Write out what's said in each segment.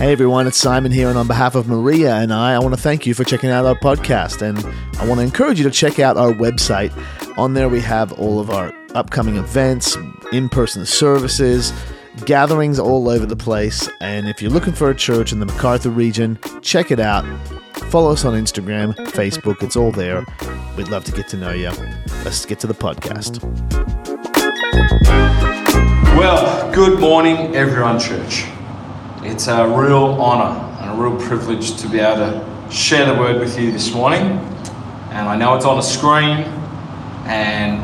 Hey everyone, it's Simon here, and on behalf of Maria and I, I want to thank you for checking out our podcast. And I want to encourage you to check out our website. On there, we have all of our upcoming events, in person services, gatherings all over the place. And if you're looking for a church in the Macarthur region, check it out. Follow us on Instagram, Facebook, it's all there. We'd love to get to know you. Let's get to the podcast. Well, good morning, everyone, church. It's a real honour and a real privilege to be able to share the word with you this morning. And I know it's on a screen, and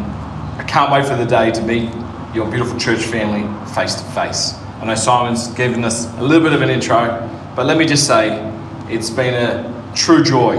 I can't wait for the day to meet your beautiful church family face to face. I know Simon's given us a little bit of an intro, but let me just say it's been a true joy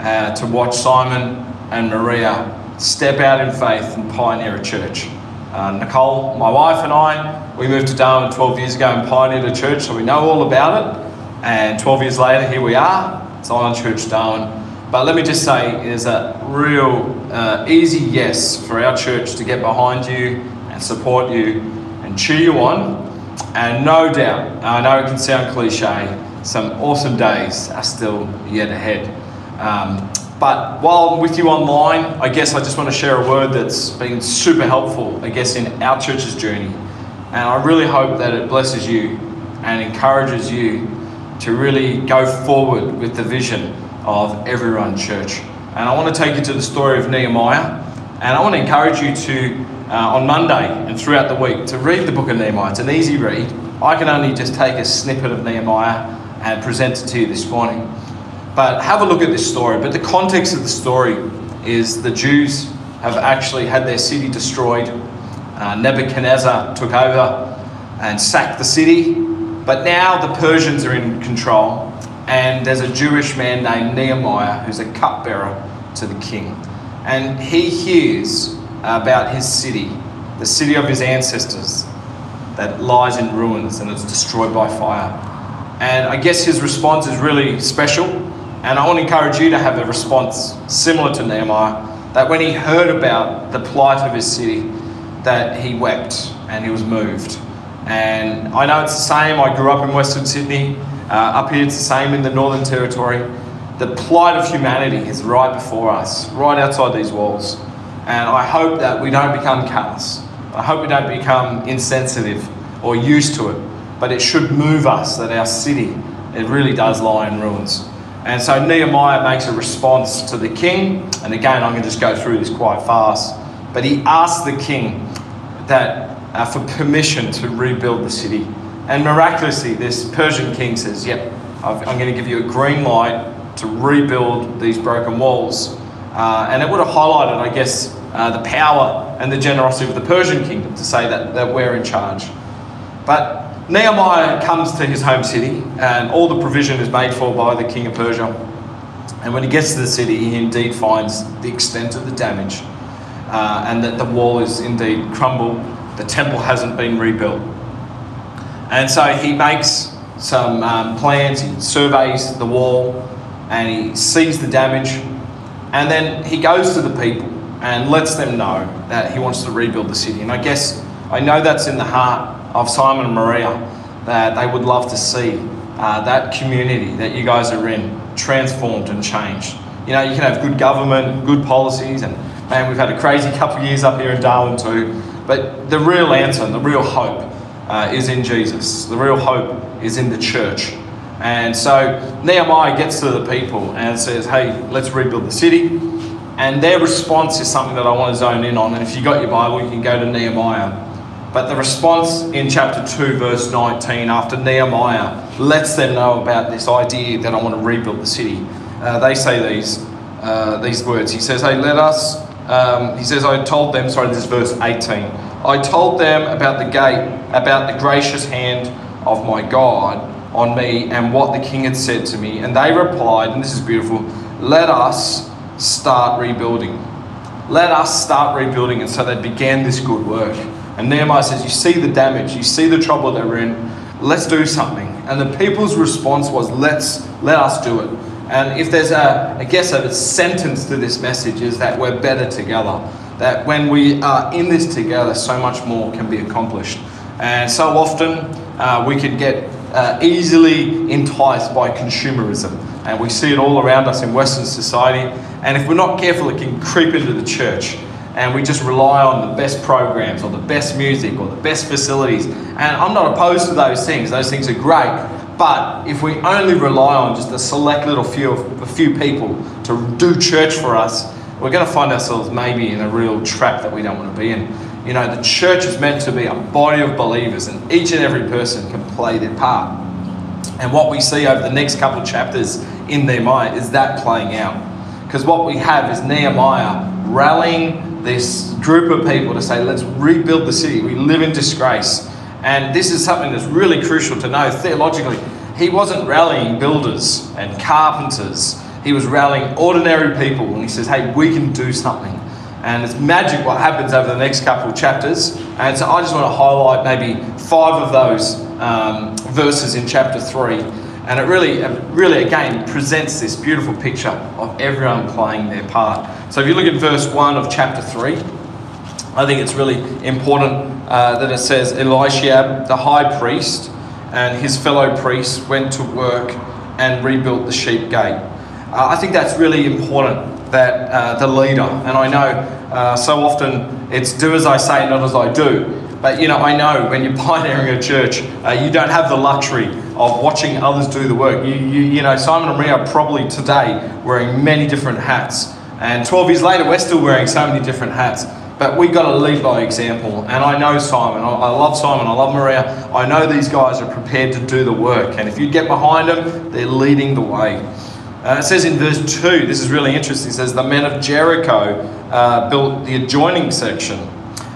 uh, to watch Simon and Maria step out in faith and pioneer a church. Uh, Nicole, my wife, and I, we moved to Darwin 12 years ago and pioneered a church, so we know all about it. And 12 years later, here we are, Zion Church Darwin. But let me just say, it is a real uh, easy yes for our church to get behind you and support you and cheer you on. And no doubt, I know it can sound cliche, some awesome days are still yet ahead. Um, but while I'm with you online, I guess I just want to share a word that's been super helpful, I guess, in our church's journey. And I really hope that it blesses you and encourages you to really go forward with the vision of Everyone Church. And I want to take you to the story of Nehemiah. And I want to encourage you to, uh, on Monday and throughout the week, to read the book of Nehemiah. It's an easy read. I can only just take a snippet of Nehemiah and present it to you this morning. But have a look at this story. But the context of the story is the Jews have actually had their city destroyed. Uh, Nebuchadnezzar took over and sacked the city. But now the Persians are in control, and there's a Jewish man named Nehemiah who's a cupbearer to the king. And he hears about his city, the city of his ancestors, that lies in ruins and is destroyed by fire. And I guess his response is really special and I want to encourage you to have a response similar to Nehemiah that when he heard about the plight of his city, that he wept and he was moved. And I know it's the same. I grew up in Western Sydney. Uh, up here, it's the same in the Northern Territory. The plight of humanity is right before us, right outside these walls. And I hope that we don't become callous. I hope we don't become insensitive or used to it. But it should move us that our city, it really does lie in ruins. And so Nehemiah makes a response to the king. And again, I'm going to just go through this quite fast. But he asks the king that uh, for permission to rebuild the city. And miraculously, this Persian king says, Yep, I'm going to give you a green light to rebuild these broken walls. Uh, and it would have highlighted, I guess, uh, the power and the generosity of the Persian kingdom to say that, that we're in charge. But Nehemiah comes to his home city, and all the provision is made for by the king of Persia. And when he gets to the city, he indeed finds the extent of the damage, uh, and that the wall is indeed crumbled. The temple hasn't been rebuilt. And so he makes some um, plans, he surveys the wall, and he sees the damage. And then he goes to the people and lets them know that he wants to rebuild the city. And I guess I know that's in the heart of Simon and Maria that they would love to see uh, that community that you guys are in transformed and changed. You know, you can have good government, good policies, and man, we've had a crazy couple of years up here in Darwin too. But the real answer and the real hope uh, is in Jesus. The real hope is in the church. And so Nehemiah gets to the people and says, hey, let's rebuild the city. And their response is something that I want to zone in on. And if you got your Bible, you can go to Nehemiah but the response in chapter 2, verse 19, after Nehemiah lets them know about this idea that I want to rebuild the city, uh, they say these, uh, these words. He says, Hey, let us, um, he says, I told them, sorry, this is verse 18. I told them about the gate, about the gracious hand of my God on me and what the king had said to me. And they replied, and this is beautiful, let us start rebuilding. Let us start rebuilding. And so they began this good work. And Nehemiah says, You see the damage, you see the trouble they're in, let's do something. And the people's response was, Let's let us do it. And if there's a, I guess, a sentence to this message is that we're better together. That when we are in this together, so much more can be accomplished. And so often uh, we can get uh, easily enticed by consumerism. And we see it all around us in Western society. And if we're not careful, it can creep into the church. And we just rely on the best programs or the best music or the best facilities. And I'm not opposed to those things, those things are great. But if we only rely on just a select little few, a few people to do church for us, we're going to find ourselves maybe in a real trap that we don't want to be in. You know, the church is meant to be a body of believers, and each and every person can play their part. And what we see over the next couple of chapters in Nehemiah is that playing out. Because what we have is Nehemiah rallying this group of people to say, let's rebuild the city. We live in disgrace. And this is something that's really crucial to know theologically. He wasn't rallying builders and carpenters, he was rallying ordinary people. And he says, hey, we can do something. And it's magic what happens over the next couple of chapters. And so I just want to highlight maybe five of those um, verses in chapter 3. And it really, really again presents this beautiful picture of everyone playing their part. So if you look at verse 1 of chapter 3, I think it's really important uh, that it says Eliashib, the high priest, and his fellow priests went to work and rebuilt the sheep gate. Uh, I think that's really important that uh, the leader, and I know uh, so often it's do as I say, not as I do. But you know, I know when you're pioneering a church, uh, you don't have the luxury of watching others do the work. You, you, you know, Simon and Maria are probably today wearing many different hats. And 12 years later, we're still wearing so many different hats. But we've got to lead by example. And I know Simon. I love Simon. I love Maria. I know these guys are prepared to do the work. And if you get behind them, they're leading the way. Uh, it says in verse 2, this is really interesting. It says, The men of Jericho uh, built the adjoining section.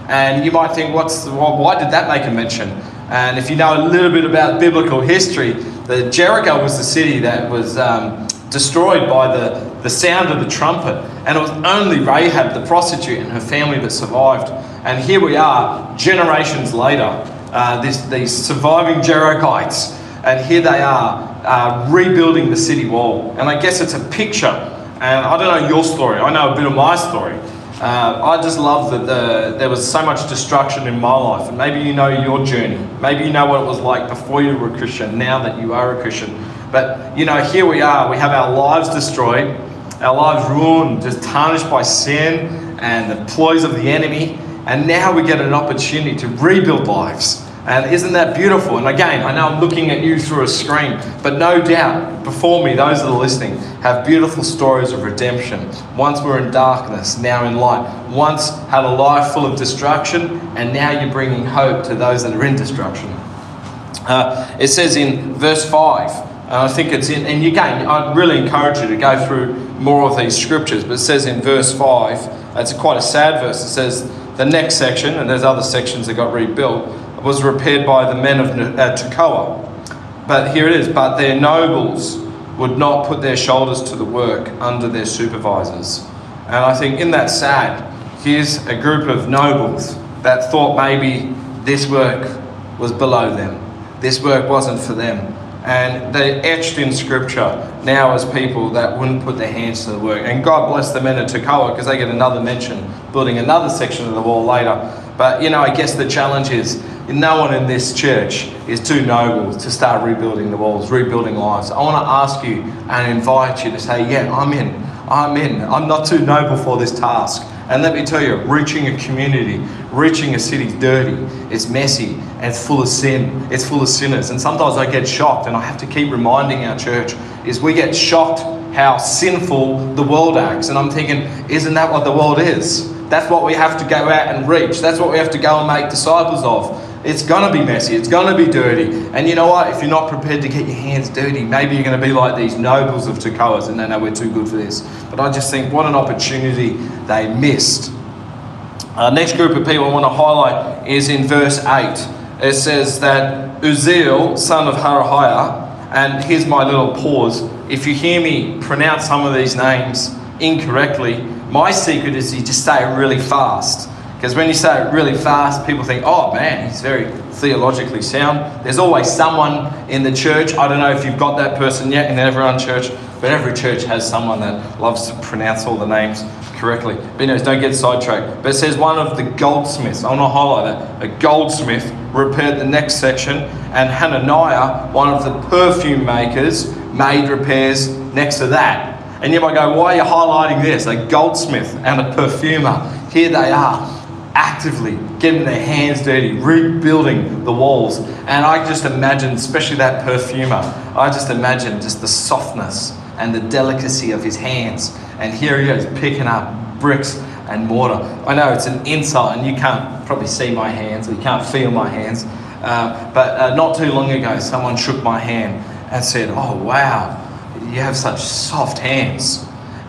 And you might think, what's the, well, why did that make a mention? And if you know a little bit about biblical history, the Jericho was the city that was um, destroyed by the, the sound of the trumpet. And it was only Rahab, the prostitute, and her family that survived. And here we are, generations later, uh, this, these surviving Jerichites. And here they are, uh, rebuilding the city wall. And I guess it's a picture. And I don't know your story, I know a bit of my story. Uh, I just love that the, there was so much destruction in my life. And maybe you know your journey. Maybe you know what it was like before you were a Christian, now that you are a Christian. But, you know, here we are. We have our lives destroyed, our lives ruined, just tarnished by sin and the ploys of the enemy. And now we get an opportunity to rebuild lives. And isn't that beautiful? And again, I know I'm looking at you through a screen, but no doubt before me, those that are listening have beautiful stories of redemption. Once we're in darkness, now in light. Once had a life full of destruction, and now you're bringing hope to those that are in destruction. Uh, it says in verse 5, and I think it's in, and again, I'd really encourage you to go through more of these scriptures, but it says in verse 5, it's quite a sad verse. It says, the next section, and there's other sections that got rebuilt, was repaired by the men of uh, Tekoa. But here it is, but their nobles would not put their shoulders to the work under their supervisors. And I think in that sad, here's a group of nobles that thought maybe this work was below them. This work wasn't for them. And they're etched in scripture now as people that wouldn't put their hands to the work. And God bless the men of Tekoa because they get another mention, building another section of the wall later. But you know, I guess the challenge is no one in this church is too noble to start rebuilding the walls, rebuilding lives. I want to ask you and invite you to say, Yeah, I'm in. I'm in. I'm not too noble for this task. And let me tell you, reaching a community, reaching a city dirty, it's messy, and it's full of sin, it's full of sinners. And sometimes I get shocked, and I have to keep reminding our church, is we get shocked how sinful the world acts. And I'm thinking, isn't that what the world is? That's what we have to go out and reach. That's what we have to go and make disciples of. It's to be messy. It's to be dirty. And you know what? If you're not prepared to get your hands dirty, maybe you're going to be like these nobles of Tekoas and they know we're too good for this. But I just think what an opportunity they missed. Uh, next group of people I want to highlight is in verse 8. It says that Uzziel, son of Harahiah, and here's my little pause. If you hear me pronounce some of these names incorrectly, my secret is you just say it really fast. Because when you say it really fast, people think, oh man, he's very theologically sound. There's always someone in the church. I don't know if you've got that person yet in everyone church, but every church has someone that loves to pronounce all the names correctly. But anyways, don't get sidetracked. But it says one of the goldsmiths, I want to highlight that, a goldsmith repaired the next section, and Hananiah, one of the perfume makers, made repairs next to that. And you might go, why are you highlighting this? A goldsmith and a perfumer. Here they are, actively getting their hands dirty, rebuilding the walls. And I just imagine, especially that perfumer, I just imagine just the softness and the delicacy of his hands. And here he is picking up bricks and mortar. I know it's an insult, and you can't probably see my hands, or you can't feel my hands. Uh, but uh, not too long ago, someone shook my hand and said, Oh, wow, you have such soft hands.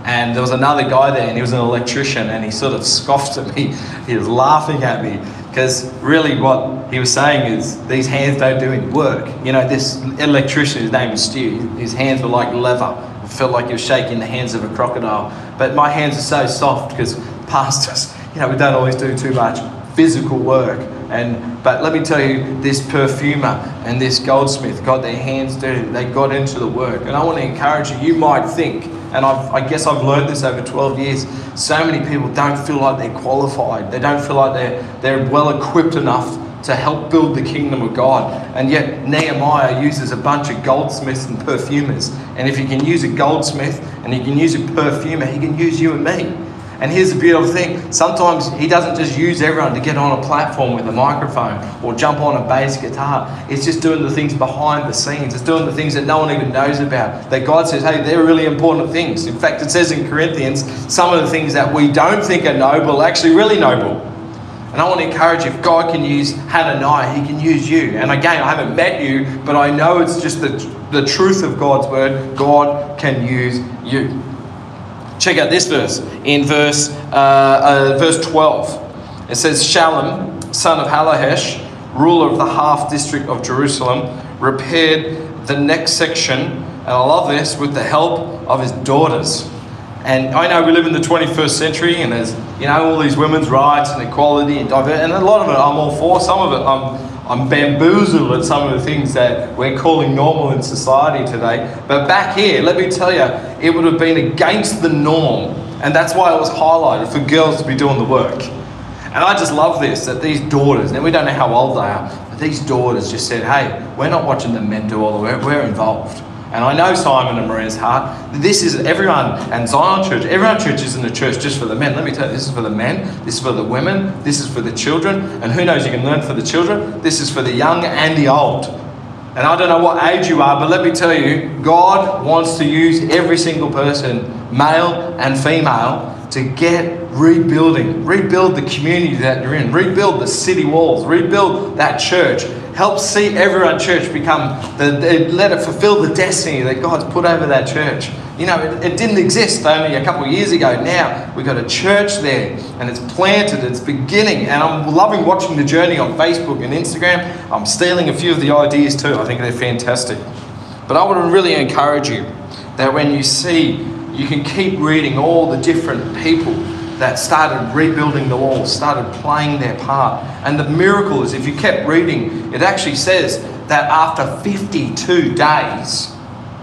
And there was another guy there, and he was an electrician, and he sort of scoffed at me. He was laughing at me because really what he was saying is these hands don't do any work. You know, this electrician, his name was Stu, his hands were like leather. It felt like he was shaking the hands of a crocodile. But my hands are so soft because pastors, you know, we don't always do too much physical work. And but let me tell you, this perfumer and this goldsmith got their hands dirty. They got into the work. And I want to encourage you. You might think and I've, i guess I've learned this over 12 years. So many people don't feel like they're qualified. They don't feel like they're, they're well equipped enough to help build the kingdom of God. And yet, Nehemiah uses a bunch of goldsmiths and perfumers. And if he can use a goldsmith and he can use a perfumer, he can use you and me. And here's the beautiful thing sometimes he doesn't just use everyone to get on a platform with a microphone or jump on a bass guitar. It's just doing the things behind the scenes, it's doing the things that no one even knows about. That God says, hey, they're really important things. In fact, it says in Corinthians, some of the things that we don't think are noble are actually really noble. And I want to encourage you, if God can use Hananiah, he can use you. And again, I haven't met you, but I know it's just the, the truth of God's word. God can use you. Check out this verse in verse, uh, uh, verse 12. It says, Shallum, son of Hallohesh, ruler of the half district of Jerusalem, repaired the next section, and I love this, with the help of his daughters. And I know we live in the 21st century, and there's you know all these women's rights and equality and diversity, and a lot of it I'm all for. Some of it I'm I'm bamboozled at some of the things that we're calling normal in society today. But back here, let me tell you, it would have been against the norm. And that's why it was highlighted for girls to be doing the work. And I just love this that these daughters, and we don't know how old they are, but these daughters just said, hey, we're not watching the men do all the work, we're involved. And I know Simon and Maria's heart. This is everyone, and Zion Church, everyone church isn't a church just for the men. Let me tell you, this is for the men, this is for the women, this is for the children, and who knows, you can learn for the children. This is for the young and the old. And I don't know what age you are, but let me tell you, God wants to use every single person, male and female, to get rebuilding, rebuild the community that you're in, rebuild the city walls, rebuild that church, help see everyone church become the, the, let it fulfill the destiny that God's put over that church. You know, it, it didn't exist only a couple years ago. Now we've got a church there and it's planted, it's beginning. And I'm loving watching the journey on Facebook and Instagram. I'm stealing a few of the ideas too. I think they're fantastic. But I want to really encourage you that when you see, you can keep reading all the different people that started rebuilding the walls, started playing their part. And the miracle is, if you kept reading, it actually says that after 52 days,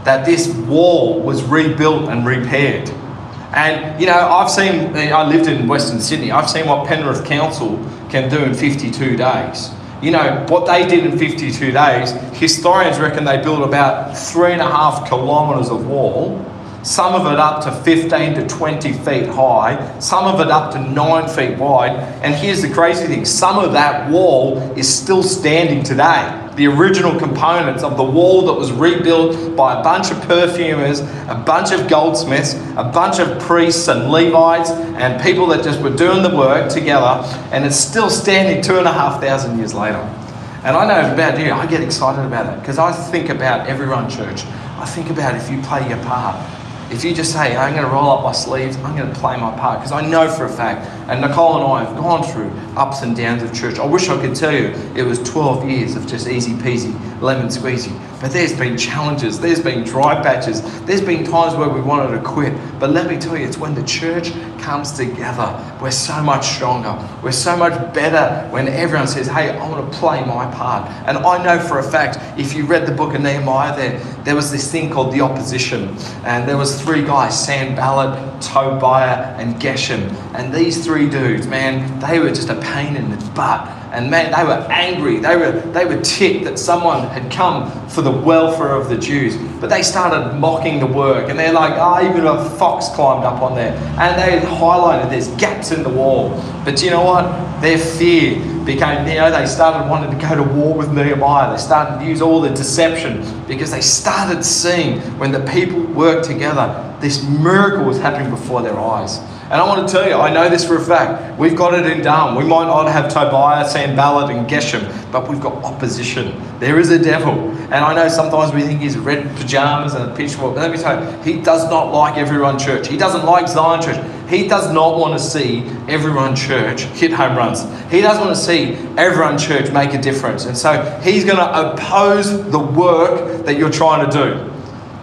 that this wall was rebuilt and repaired. And you know, I've seen, I lived in Western Sydney, I've seen what Penrith Council can do in 52 days. You know, what they did in 52 days, historians reckon they built about three and a half kilometres of wall some of it up to 15 to 20 feet high, some of it up to 9 feet wide. And here's the crazy thing some of that wall is still standing today. The original components of the wall that was rebuilt by a bunch of perfumers, a bunch of goldsmiths, a bunch of priests and Levites, and people that just were doing the work together, and it's still standing two and a half thousand years later. And I know about you, I get excited about it because I think about everyone church. I think about if you play your part if you just say, I'm going to roll up my sleeves, I'm going to play my part, because I know for a fact, and Nicole and I have gone through ups and downs of church. I wish I could tell you it was 12 years of just easy peasy, lemon squeezy. But there's been challenges, there's been dry patches, there's been times where we wanted to quit. But let me tell you, it's when the church comes together, we're so much stronger. We're so much better when everyone says, Hey, I want to play my part. And I know for a fact, if you read the book of Nehemiah, there, there was this thing called the opposition. And there was three guys, Sanballat, Tobiah, and Geshem. And these three dudes, man, they were just a pain in the butt and man, they were angry. They were, they were ticked that someone had come for the welfare of the Jews. But they started mocking the work. And they're like, oh, even a fox climbed up on there. And they highlighted there's gaps in the wall. But you know what? Their fear became, you know, they started wanting to go to war with Nehemiah. They started to use all the deception because they started seeing when the people worked together, this miracle was happening before their eyes. And I want to tell you, I know this for a fact. We've got it in Darwin. We might not have Tobiah, Sanballat, and Geshem, but we've got opposition. There is a devil. And I know sometimes we think he's red pajamas and a pitchfork. But let me tell you, he does not like everyone church. He doesn't like Zion church. He does not want to see everyone church hit home runs. He doesn't want to see everyone church make a difference. And so he's going to oppose the work that you're trying to do.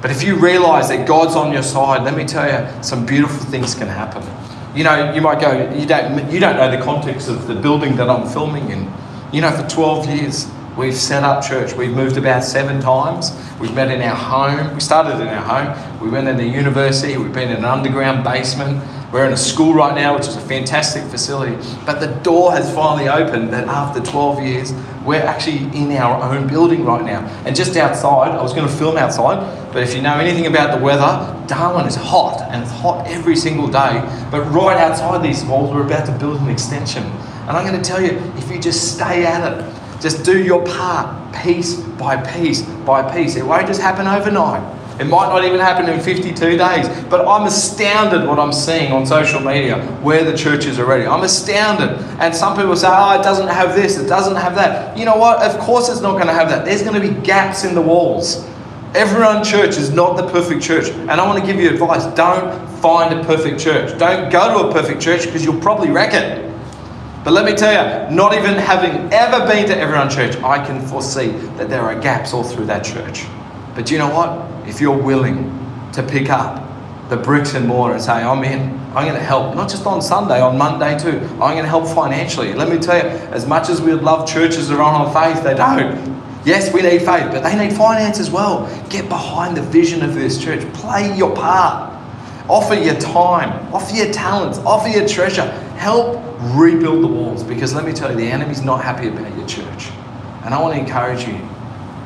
But if you realize that God's on your side, let me tell you, some beautiful things can happen. You know, you might go, you don't, you don't know the context of the building that I'm filming in. You know, for 12 years, we've set up church. We've moved about seven times. We've met in our home. We started in our home. We went in the university. We've been in an underground basement. We're in a school right now, which is a fantastic facility. But the door has finally opened that after 12 years, we're actually in our own building right now. And just outside, I was going to film outside, but if you know anything about the weather, Darwin is hot and it's hot every single day. But right outside these walls, we're about to build an extension. And I'm going to tell you, if you just stay at it, just do your part piece by piece by piece, it won't just happen overnight. It might not even happen in 52 days, but I'm astounded what I'm seeing on social media where the church is already. I'm astounded. And some people say, oh, it doesn't have this, it doesn't have that. You know what? Of course it's not going to have that. There's going to be gaps in the walls. Everyone church is not the perfect church. And I want to give you advice don't find a perfect church. Don't go to a perfect church because you'll probably wreck it. But let me tell you, not even having ever been to Everyone Church, I can foresee that there are gaps all through that church. But you know what? If you're willing to pick up the bricks and mortar and say, I'm in, I'm going to help, not just on Sunday, on Monday too. I'm going to help financially. Let me tell you, as much as we'd love churches that are on faith, they don't. Yes, we need faith, but they need finance as well. Get behind the vision of this church. Play your part. Offer your time, offer your talents, offer your treasure. Help rebuild the walls because let me tell you, the enemy's not happy about your church. And I want to encourage you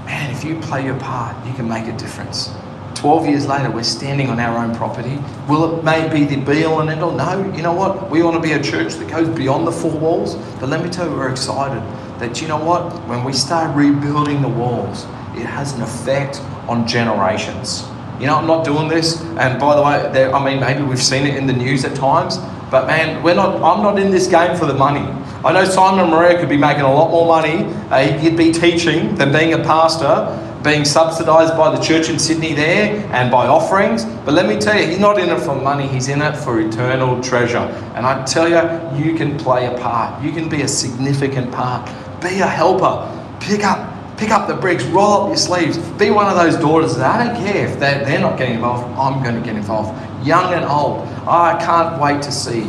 man, if you play your part, you can make a difference. 12 years later, we're standing on our own property. Will it may be the be all and end all? No, you know what? We want to be a church that goes beyond the four walls. But let me tell you, we're excited that, you know what? When we start rebuilding the walls, it has an effect on generations. You know, I'm not doing this. And by the way, I mean, maybe we've seen it in the news at times. But man, we're not, I'm not in this game for the money. I know Simon Maria could be making a lot more money. Uh, he could be teaching than being a pastor, being subsidised by the church in Sydney there and by offerings. But let me tell you, he's not in it for money, he's in it for eternal treasure. And I tell you, you can play a part. You can be a significant part. Be a helper. Pick up pick up the bricks, roll up your sleeves, be one of those daughters that I don't care if they're, they're not getting involved, I'm going to get involved. Young and old. I can't wait to see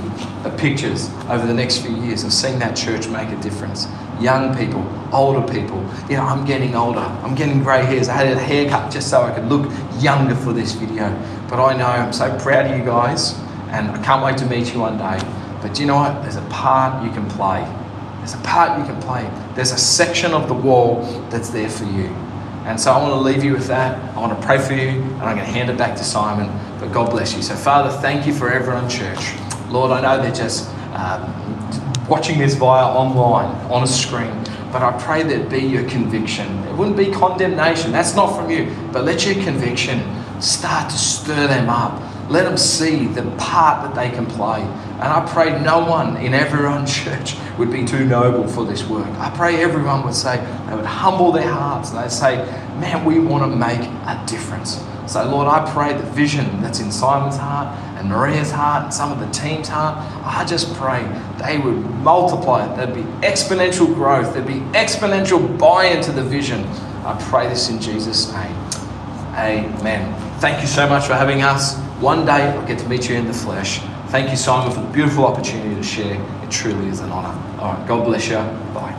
the pictures over the next few years of seeing that church make a difference. Young people, older people. You know, I'm getting older. I'm getting grey hairs. I had a haircut just so I could look younger for this video. But I know I'm so proud of you guys and I can't wait to meet you one day. But you know what? There's a part you can play. There's a part you can play. There's a section of the wall that's there for you. And so I want to leave you with that. I want to pray for you and I'm going to hand it back to Simon. But God bless you. So, Father, thank you for everyone church. Lord, I know they're just um, watching this via online, on a screen, but I pray that be your conviction. It wouldn't be condemnation, that's not from you, but let your conviction start to stir them up. Let them see the part that they can play. And I pray no one in everyone church would be too noble for this work. I pray everyone would say, they would humble their hearts and they'd say, man, we want to make a difference. So, Lord, I pray the vision that's in Simon's heart and Maria's heart and some of the team's heart, I just pray they would multiply it. There'd be exponential growth, there'd be exponential buy into the vision. I pray this in Jesus' name. Amen. Thank you so much for having us. One day I'll get to meet you in the flesh. thank you, Simon, for the beautiful opportunity to share. It truly is an honour. All right, God bless you. Bye.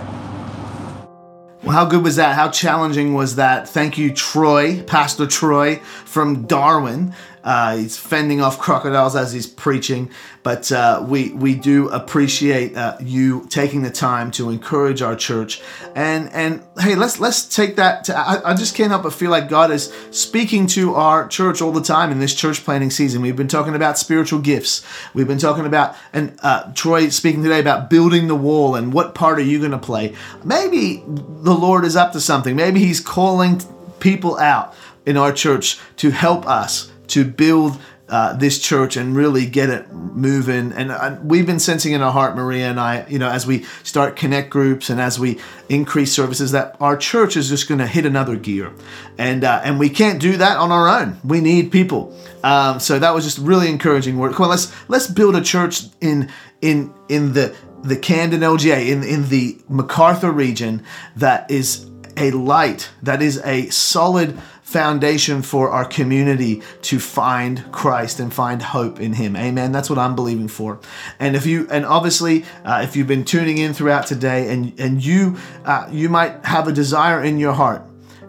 Well, how good was that? How challenging was that? Thank you, Troy, Pastor Troy from Darwin. Uh, he's fending off crocodiles as he's preaching, but uh, we we do appreciate uh, you taking the time to encourage our church. And and hey, let's let's take that. To, I, I just can't help but feel like God is speaking to our church all the time in this church planting season. We've been talking about spiritual gifts. We've been talking about and uh, Troy speaking today about building the wall and what part are you going to play? Maybe the Lord is up to something. Maybe He's calling people out in our church to help us to build uh, this church and really get it moving. And uh, we've been sensing in our heart, Maria and I, you know, as we start connect groups and as we increase services, that our church is just going to hit another gear, and uh, and we can't do that on our own. We need people. Um, so that was just really encouraging work. Come on, let's let's build a church in in in the the Camden LGA in in the Macarthur region that is a light, that is a solid foundation for our community to find Christ and find hope in Him. Amen. That's what I'm believing for. And if you, and obviously, uh, if you've been tuning in throughout today, and and you, uh, you might have a desire in your heart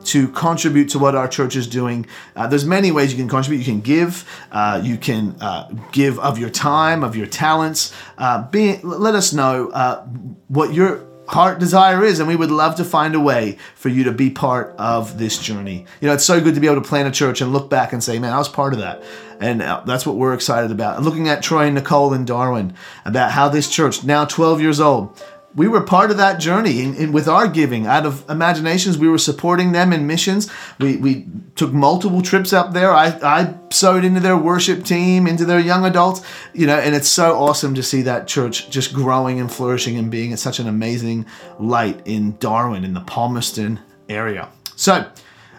to contribute to what our church is doing. Uh, there's many ways you can contribute. You can give. Uh, you can uh, give of your time, of your talents. Uh, be, let us know uh, what your heart desire is and we would love to find a way for you to be part of this journey. You know it's so good to be able to plant a church and look back and say man i was part of that. And uh, that's what we're excited about. Looking at troy and nicole and darwin about how this church now 12 years old we were part of that journey in, in, with our giving. Out of imaginations, we were supporting them in missions. We, we took multiple trips up there. I, I sowed into their worship team, into their young adults, you know, and it's so awesome to see that church just growing and flourishing and being such an amazing light in Darwin, in the Palmerston area. So,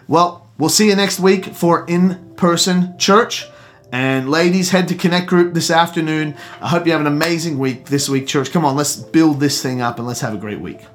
well, we'll see you next week for in person church. And ladies, head to Connect Group this afternoon. I hope you have an amazing week this week, church. Come on, let's build this thing up and let's have a great week.